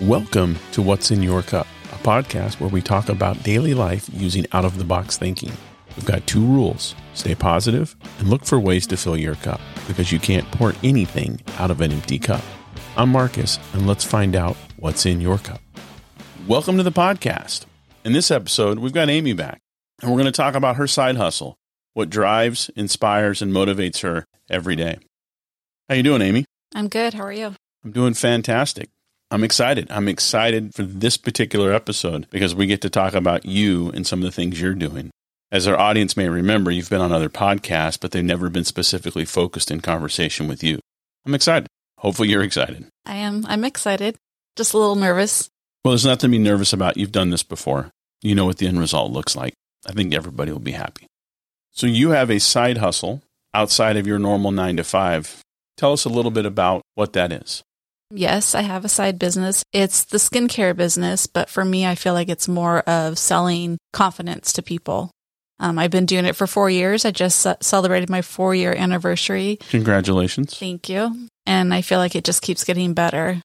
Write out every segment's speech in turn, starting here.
Welcome to What's in Your Cup, a podcast where we talk about daily life using out of the box thinking. We've got two rules stay positive and look for ways to fill your cup because you can't pour anything out of an empty cup. I'm Marcus, and let's find out what's in your cup. Welcome to the podcast. In this episode, we've got Amy back, and we're going to talk about her side hustle, what drives, inspires, and motivates her every day. How you doing, Amy? I'm good. How are you? I'm doing fantastic. I'm excited. I'm excited for this particular episode because we get to talk about you and some of the things you're doing. As our audience may remember, you've been on other podcasts, but they've never been specifically focused in conversation with you. I'm excited. Hopefully, you're excited. I am. I'm excited. Just a little nervous. Well, there's nothing to be nervous about. You've done this before. You know what the end result looks like. I think everybody will be happy. So, you have a side hustle outside of your normal nine to five. Tell us a little bit about what that is. Yes, I have a side business. It's the skincare business, but for me, I feel like it's more of selling confidence to people. Um, I've been doing it for four years. I just celebrated my four year anniversary. Congratulations. Thank you. And I feel like it just keeps getting better.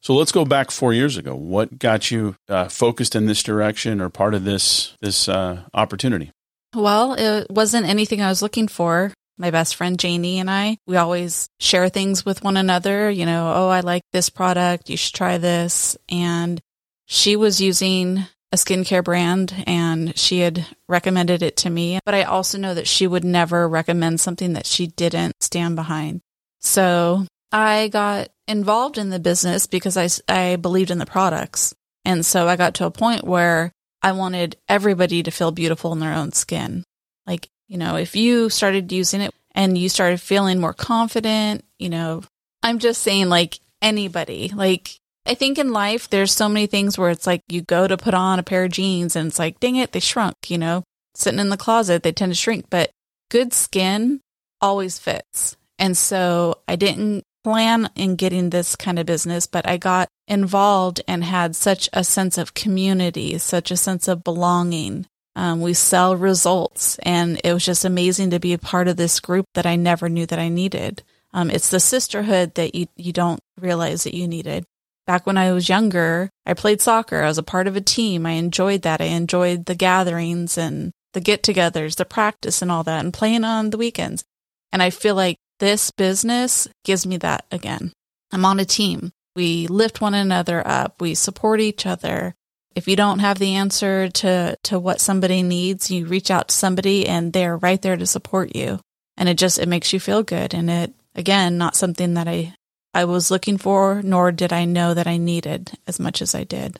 So let's go back four years ago. What got you uh, focused in this direction or part of this this uh, opportunity? Well, it wasn't anything I was looking for. My best friend Janie and I, we always share things with one another. You know, oh, I like this product. You should try this. And she was using a skincare brand and she had recommended it to me. But I also know that she would never recommend something that she didn't stand behind. So I got involved in the business because I, I believed in the products. And so I got to a point where I wanted everybody to feel beautiful in their own skin. Like you know, if you started using it and you started feeling more confident, you know, I'm just saying like anybody, like I think in life there's so many things where it's like you go to put on a pair of jeans and it's like, dang it, they shrunk, you know, sitting in the closet, they tend to shrink, but good skin always fits. And so I didn't plan in getting this kind of business, but I got involved and had such a sense of community, such a sense of belonging um, we sell results, and it was just amazing to be a part of this group that I never knew that I needed. Um, it's the sisterhood that you you don't realize that you needed. Back when I was younger, I played soccer. I was a part of a team. I enjoyed that. I enjoyed the gatherings and the get-togethers, the practice, and all that, and playing on the weekends. And I feel like this business gives me that again. I'm on a team. We lift one another up. We support each other if you don't have the answer to, to what somebody needs, you reach out to somebody and they're right there to support you. And it just, it makes you feel good. And it, again, not something that I, I was looking for, nor did I know that I needed as much as I did.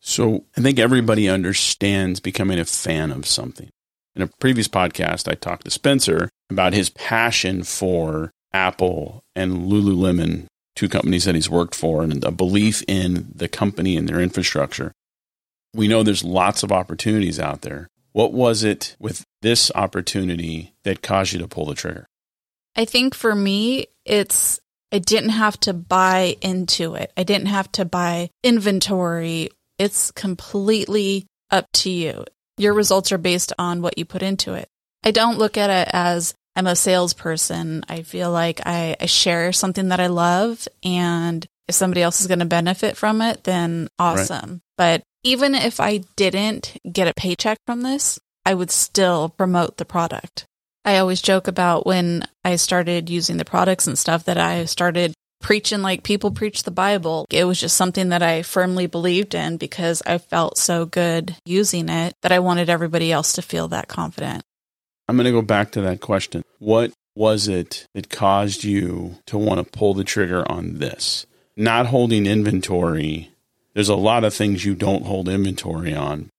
So I think everybody understands becoming a fan of something. In a previous podcast, I talked to Spencer about his passion for Apple and Lululemon, two companies that he's worked for, and a belief in the company and their infrastructure we know there's lots of opportunities out there. What was it with this opportunity that caused you to pull the trigger? I think for me, it's I didn't have to buy into it. I didn't have to buy inventory. It's completely up to you. Your results are based on what you put into it. I don't look at it as I'm a salesperson. I feel like I, I share something that I love and if somebody else is going to benefit from it, then awesome. Right. But even if I didn't get a paycheck from this, I would still promote the product. I always joke about when I started using the products and stuff that I started preaching like people preach the Bible. It was just something that I firmly believed in because I felt so good using it that I wanted everybody else to feel that confident. I'm going to go back to that question. What was it that caused you to want to pull the trigger on this? Not holding inventory there's a lot of things you don't hold inventory on.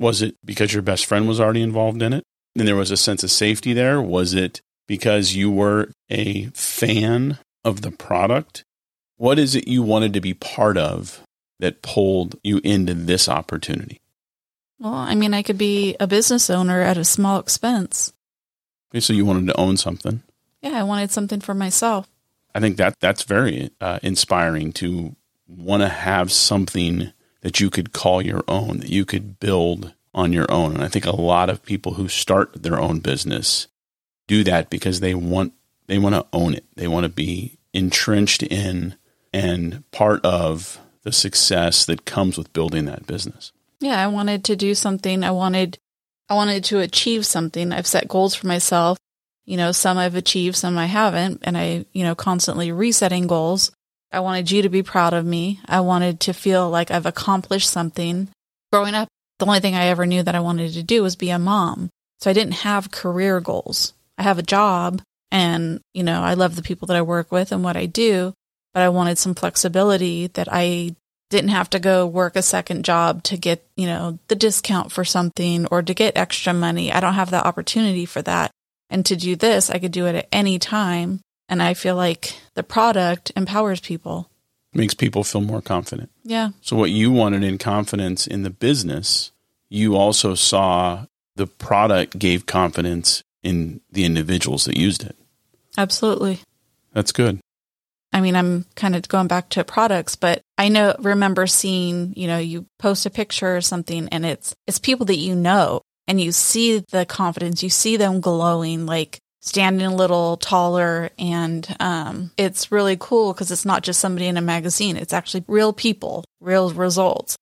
Was it because your best friend was already involved in it? And there was a sense of safety there? Was it because you were a fan of the product? What is it you wanted to be part of that pulled you into this opportunity? Well, I mean, I could be a business owner at a small expense. Okay, so you wanted to own something? Yeah, I wanted something for myself. I think that that's very uh, inspiring to want to have something that you could call your own, that you could build on your own. And I think a lot of people who start their own business do that because they want they want to own it. They want to be entrenched in and part of the success that comes with building that business. Yeah, I wanted to do something. I wanted I wanted to achieve something. I've set goals for myself. You know, some I've achieved, some I haven't, and I, you know, constantly resetting goals. I wanted you to be proud of me. I wanted to feel like I've accomplished something. Growing up, the only thing I ever knew that I wanted to do was be a mom. So I didn't have career goals. I have a job and, you know, I love the people that I work with and what I do, but I wanted some flexibility that I didn't have to go work a second job to get, you know, the discount for something or to get extra money. I don't have that opportunity for that. And to do this, I could do it at any time. And I feel like the product empowers people. Makes people feel more confident. Yeah. So, what you wanted in confidence in the business, you also saw the product gave confidence in the individuals that used it. Absolutely. That's good. I mean, I'm kind of going back to products, but I know remember seeing, you know, you post a picture or something and it's it's people that you know and you see the confidence, you see them glowing like standing a little taller and um it's really cool because it's not just somebody in a magazine, it's actually real people, real results.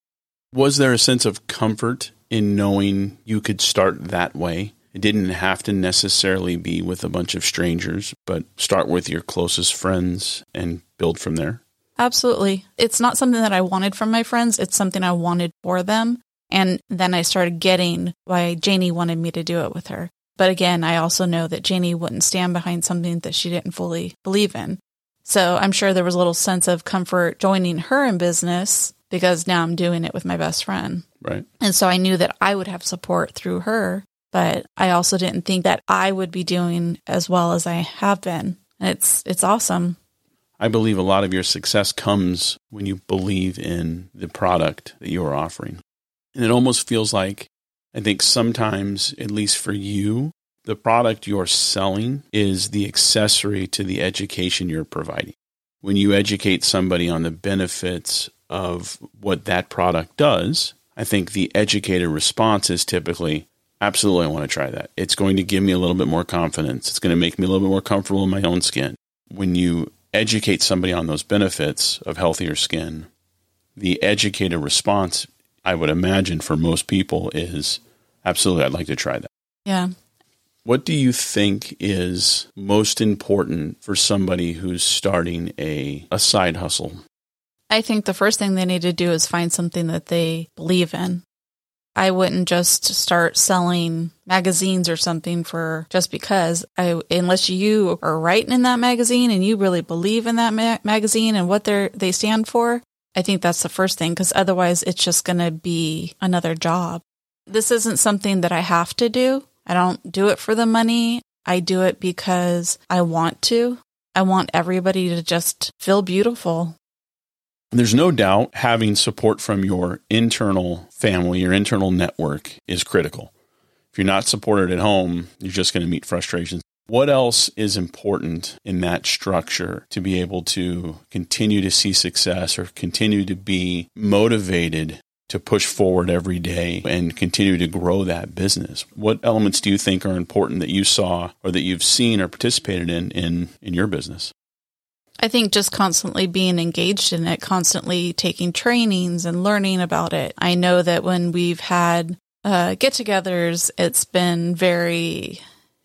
Was there a sense of comfort in knowing you could start that way? It didn't have to necessarily be with a bunch of strangers, but start with your closest friends and build from there. Absolutely. It's not something that I wanted from my friends, it's something I wanted for them. And then I started getting why Janie wanted me to do it with her. But again, I also know that Janie wouldn't stand behind something that she didn't fully believe in. So I'm sure there was a little sense of comfort joining her in business because now I'm doing it with my best friend. Right. And so I knew that I would have support through her but I also didn't think that I would be doing as well as I have been. And it's it's awesome. I believe a lot of your success comes when you believe in the product that you're offering. And it almost feels like I think sometimes, at least for you, the product you're selling is the accessory to the education you're providing. When you educate somebody on the benefits of what that product does, I think the educated response is typically, absolutely, I want to try that. It's going to give me a little bit more confidence. It's going to make me a little bit more comfortable in my own skin. When you educate somebody on those benefits of healthier skin, the educated response, I would imagine for most people, is absolutely, I'd like to try that. Yeah. What do you think is most important for somebody who's starting a, a side hustle? I think the first thing they need to do is find something that they believe in. I wouldn't just start selling magazines or something for just because I, unless you are writing in that magazine and you really believe in that ma- magazine and what they they stand for. I think that's the first thing because otherwise it's just going to be another job. This isn't something that I have to do. I don't do it for the money. I do it because I want to. I want everybody to just feel beautiful there's no doubt having support from your internal family, your internal network is critical. If you're not supported at home, you're just going to meet frustrations. What else is important in that structure to be able to continue to see success or continue to be motivated to push forward every day and continue to grow that business? What elements do you think are important that you saw or that you've seen or participated in in, in your business? I think just constantly being engaged in it, constantly taking trainings and learning about it. I know that when we've had uh, get togethers, it's been very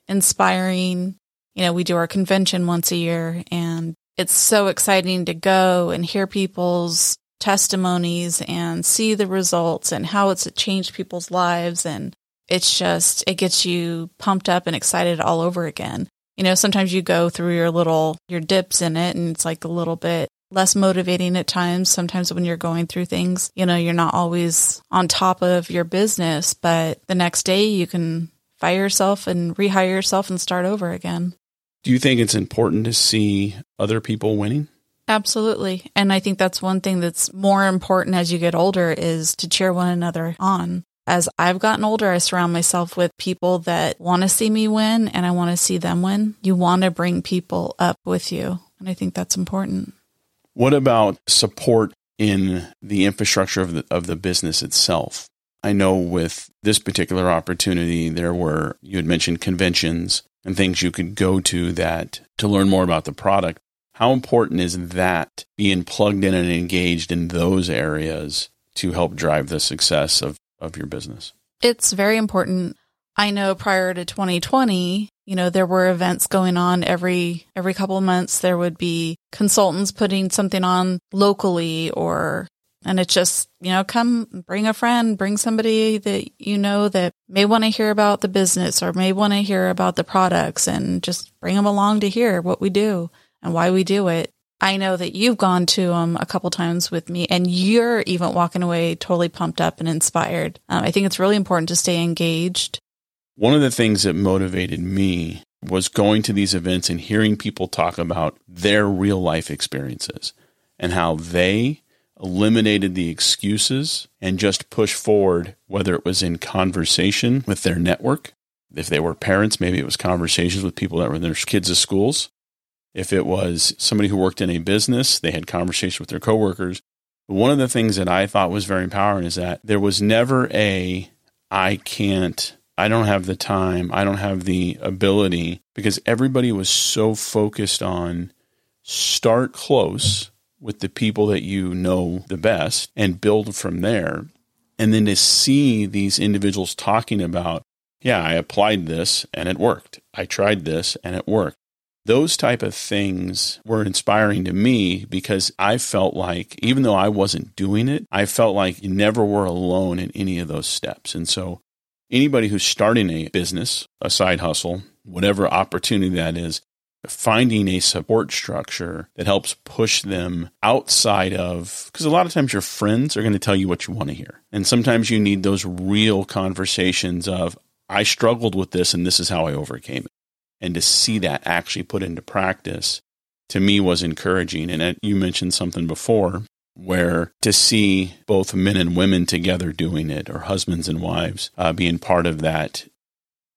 inspiring. You know, we do our convention once a year and it's so exciting to go and hear people's testimonies and see the results and how it's changed people's lives. And it's just, it gets you pumped up and excited all over again you know, sometimes you go through your little, your dips in it and it's like a little bit less motivating at times. Sometimes when you're going through things, you know, you're not always on top of your business, but the next day you can fire yourself and rehire yourself and start over again. Do you think it's important to see other people winning? Absolutely. And I think that's one thing that's more important as you get older is to cheer one another on as I've gotten older, I surround myself with people that want to see me win and I want to see them win. You want to bring people up with you. And I think that's important. What about support in the infrastructure of the, of the business itself? I know with this particular opportunity, there were, you had mentioned conventions and things you could go to that to learn more about the product. How important is that being plugged in and engaged in those areas to help drive the success of, of your business? It's very important. I know prior to 2020, you know, there were events going on every every couple of months. There would be consultants putting something on locally or and it's just, you know, come bring a friend, bring somebody that you know that may want to hear about the business or may want to hear about the products and just bring them along to hear what we do and why we do it. I know that you've gone to them a couple times with me and you're even walking away totally pumped up and inspired. Um, I think it's really important to stay engaged. One of the things that motivated me was going to these events and hearing people talk about their real life experiences and how they eliminated the excuses and just pushed forward, whether it was in conversation with their network. If they were parents, maybe it was conversations with people that were in their kids' schools. If it was somebody who worked in a business, they had conversations with their coworkers. One of the things that I thought was very empowering is that there was never a, I can't, I don't have the time, I don't have the ability, because everybody was so focused on start close with the people that you know the best and build from there. And then to see these individuals talking about, yeah, I applied this and it worked. I tried this and it worked. Those type of things were inspiring to me because I felt like, even though I wasn't doing it, I felt like you never were alone in any of those steps. And so, anybody who's starting a business, a side hustle, whatever opportunity that is, finding a support structure that helps push them outside of because a lot of times your friends are going to tell you what you want to hear. And sometimes you need those real conversations of i struggled with this and this is how i overcame it. And to see that actually put into practice to me was encouraging. And you mentioned something before where to see both men and women together doing it or husbands and wives uh, being part of that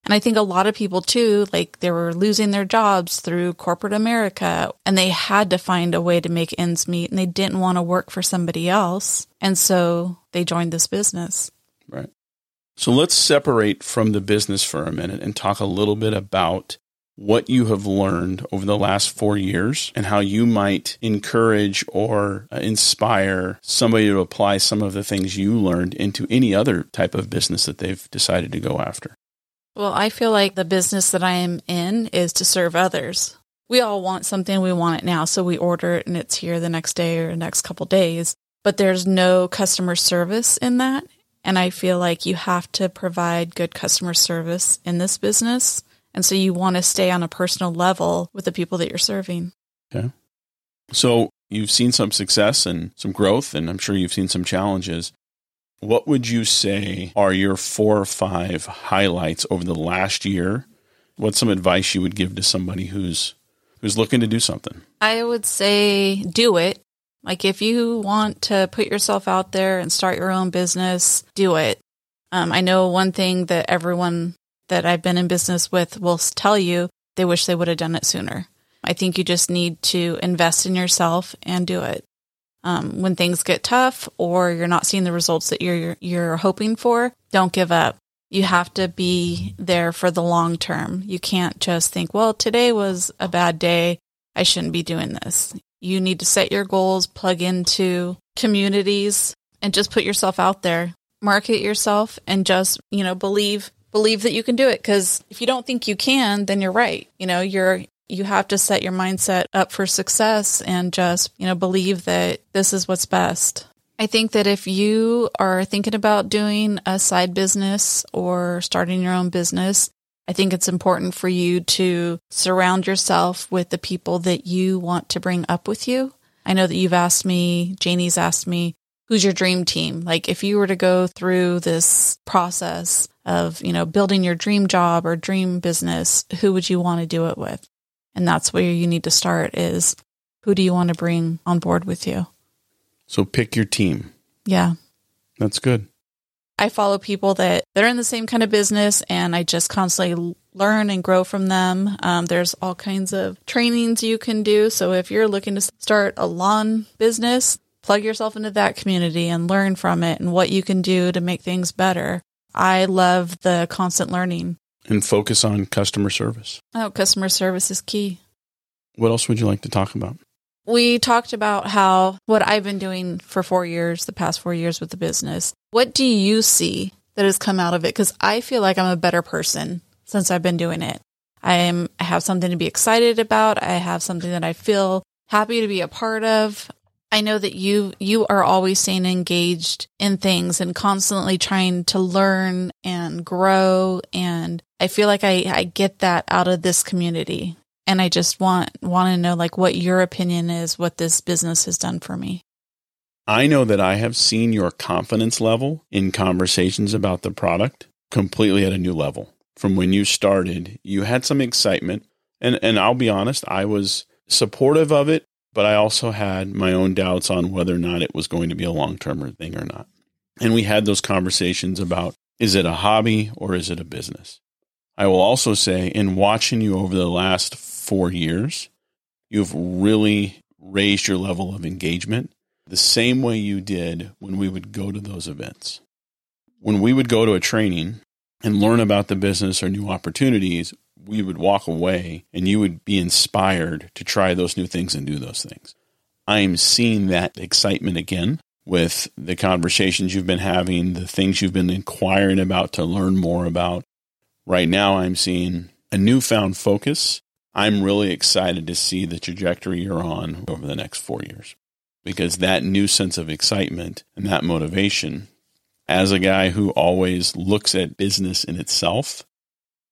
and I think a lot of people too, like they were losing their jobs through corporate America and they had to find a way to make ends meet and they didn't want to work for somebody else. And so they joined this business. Right. So let's separate from the business for a minute and talk a little bit about what you have learned over the last four years and how you might encourage or inspire somebody to apply some of the things you learned into any other type of business that they've decided to go after. Well, I feel like the business that I am in is to serve others. We all want something, we want it now, so we order it and it's here the next day or next couple days. But there's no customer service in that. And I feel like you have to provide good customer service in this business. And so you want to stay on a personal level with the people that you're serving. Okay. So you've seen some success and some growth, and I'm sure you've seen some challenges. What would you say are your four or five highlights over the last year? What's some advice you would give to somebody who's who's looking to do something? I would say do it. Like if you want to put yourself out there and start your own business, do it. Um, I know one thing that everyone that I've been in business with will tell you they wish they would have done it sooner. I think you just need to invest in yourself and do it um, when things get tough or you're not seeing the results that you're you're hoping for, don't give up. You have to be there for the long term. You can't just think, well, today was a bad day. I shouldn't be doing this. You need to set your goals, plug into communities, and just put yourself out there. Market yourself and just, you know, believe believe that you can do it because if you don't think you can, then you're right. You know, you're you have to set your mindset up for success and just, you know, believe that this is what's best. I think that if you are thinking about doing a side business or starting your own business, I think it's important for you to surround yourself with the people that you want to bring up with you. I know that you've asked me, Janie's asked me, who's your dream team? Like if you were to go through this process of, you know, building your dream job or dream business, who would you want to do it with? And that's where you need to start is who do you want to bring on board with you? So pick your team. Yeah. That's good. I follow people that, that are in the same kind of business and I just constantly learn and grow from them. Um, there's all kinds of trainings you can do. So if you're looking to start a lawn business, plug yourself into that community and learn from it and what you can do to make things better. I love the constant learning and focus on customer service. Oh, customer service is key. What else would you like to talk about? we talked about how what I've been doing for four years, the past four years with the business. What do you see that has come out of it? Because I feel like I'm a better person since I've been doing it. I am I have something to be excited about. I have something that I feel happy to be a part of. I know that you you are always staying engaged in things and constantly trying to learn and grow and I feel like I, I get that out of this community. And I just want want to know like what your opinion is what this business has done for me. I know that I have seen your confidence level in conversations about the product completely at a new level. From when you started, you had some excitement and and I'll be honest, I was supportive of it but I also had my own doubts on whether or not it was going to be a long term thing or not. And we had those conversations about is it a hobby or is it a business? I will also say, in watching you over the last four years, you've really raised your level of engagement the same way you did when we would go to those events. When we would go to a training and learn about the business or new opportunities, we would walk away and you would be inspired to try those new things and do those things. I am seeing that excitement again with the conversations you've been having, the things you've been inquiring about to learn more about. Right now, I'm seeing a newfound focus. I'm really excited to see the trajectory you're on over the next four years because that new sense of excitement and that motivation, as a guy who always looks at business in itself,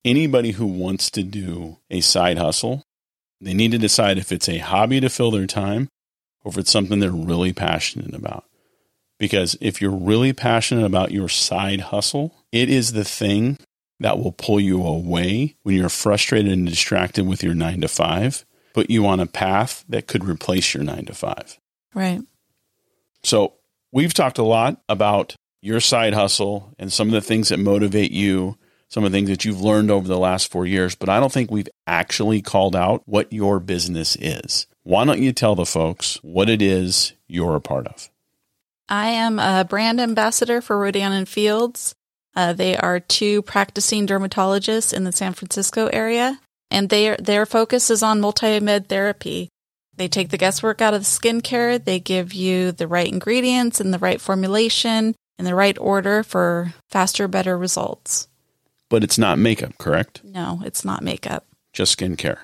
anybody who wants to do a side hustle, they need to decide if it's a hobby to fill their time or if it's something they're really passionate about. Because if you're really passionate about your side hustle, it is the thing that will pull you away when you're frustrated and distracted with your nine to five, put you on a path that could replace your nine to five. Right. So we've talked a lot about your side hustle and some of the things that motivate you some of the things that you've learned over the last four years, but I don't think we've actually called out what your business is. Why don't you tell the folks what it is you're a part of? I am a brand ambassador for Rodan and Fields. Uh, they are two practicing dermatologists in the San Francisco area, and their their focus is on multi-med therapy. They take the guesswork out of the skincare. They give you the right ingredients and the right formulation in the right order for faster, better results but it's not makeup, correct? No, it's not makeup. Just skincare.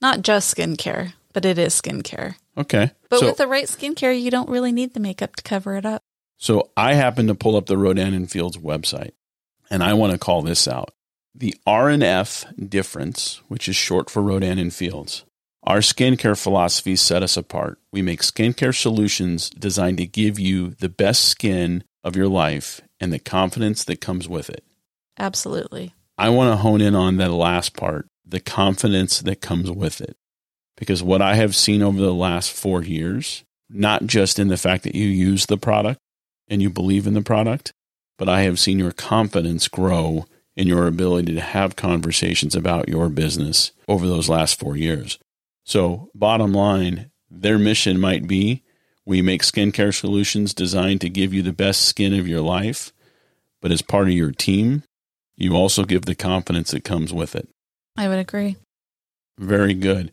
Not just skincare, but it is skincare. Okay. But so, with the right skincare, you don't really need the makeup to cover it up. So I happen to pull up the Rodan and Fields website, and I want to call this out. The R&F difference, which is short for Rodan and Fields, our skincare philosophies set us apart. We make skincare solutions designed to give you the best skin of your life and the confidence that comes with it. Absolutely. I want to hone in on that last part, the confidence that comes with it. Because what I have seen over the last four years, not just in the fact that you use the product and you believe in the product, but I have seen your confidence grow in your ability to have conversations about your business over those last four years. So, bottom line, their mission might be we make skincare solutions designed to give you the best skin of your life, but as part of your team, you also give the confidence that comes with it. I would agree. Very good.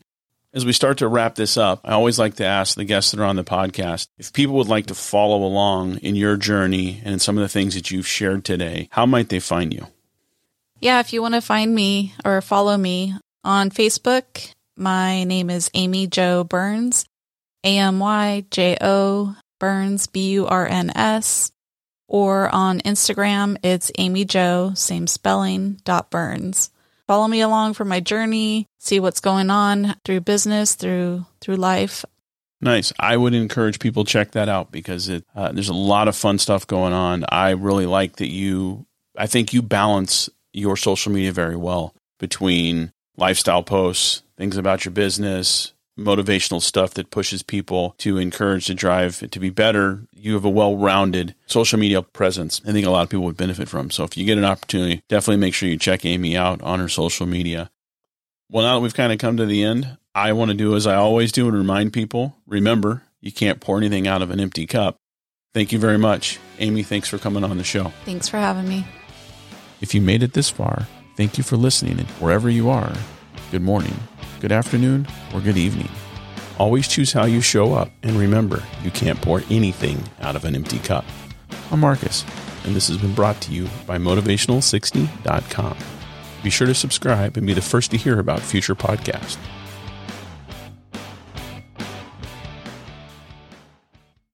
As we start to wrap this up, I always like to ask the guests that are on the podcast if people would like to follow along in your journey and in some of the things that you've shared today, how might they find you? Yeah, if you want to find me or follow me on Facebook, my name is Amy Jo Burns, A M Y J O Burns, B U R N S or on Instagram, it's Amy Jo, same spelling, dot Burns. Follow me along for my journey, see what's going on through business, through through life. Nice. I would encourage people check that out because it uh, there's a lot of fun stuff going on. I really like that you. I think you balance your social media very well between lifestyle posts, things about your business, motivational stuff that pushes people to encourage to drive to be better. You have a well rounded social media presence. I think a lot of people would benefit from. So if you get an opportunity, definitely make sure you check Amy out on her social media. Well, now that we've kind of come to the end, I want to do as I always do and remind people remember, you can't pour anything out of an empty cup. Thank you very much. Amy, thanks for coming on the show. Thanks for having me. If you made it this far, thank you for listening. And wherever you are, good morning good afternoon, or good evening. Always choose how you show up, and remember, you can't pour anything out of an empty cup. I'm Marcus, and this has been brought to you by Motivational60.com. Be sure to subscribe and be the first to hear about future podcasts.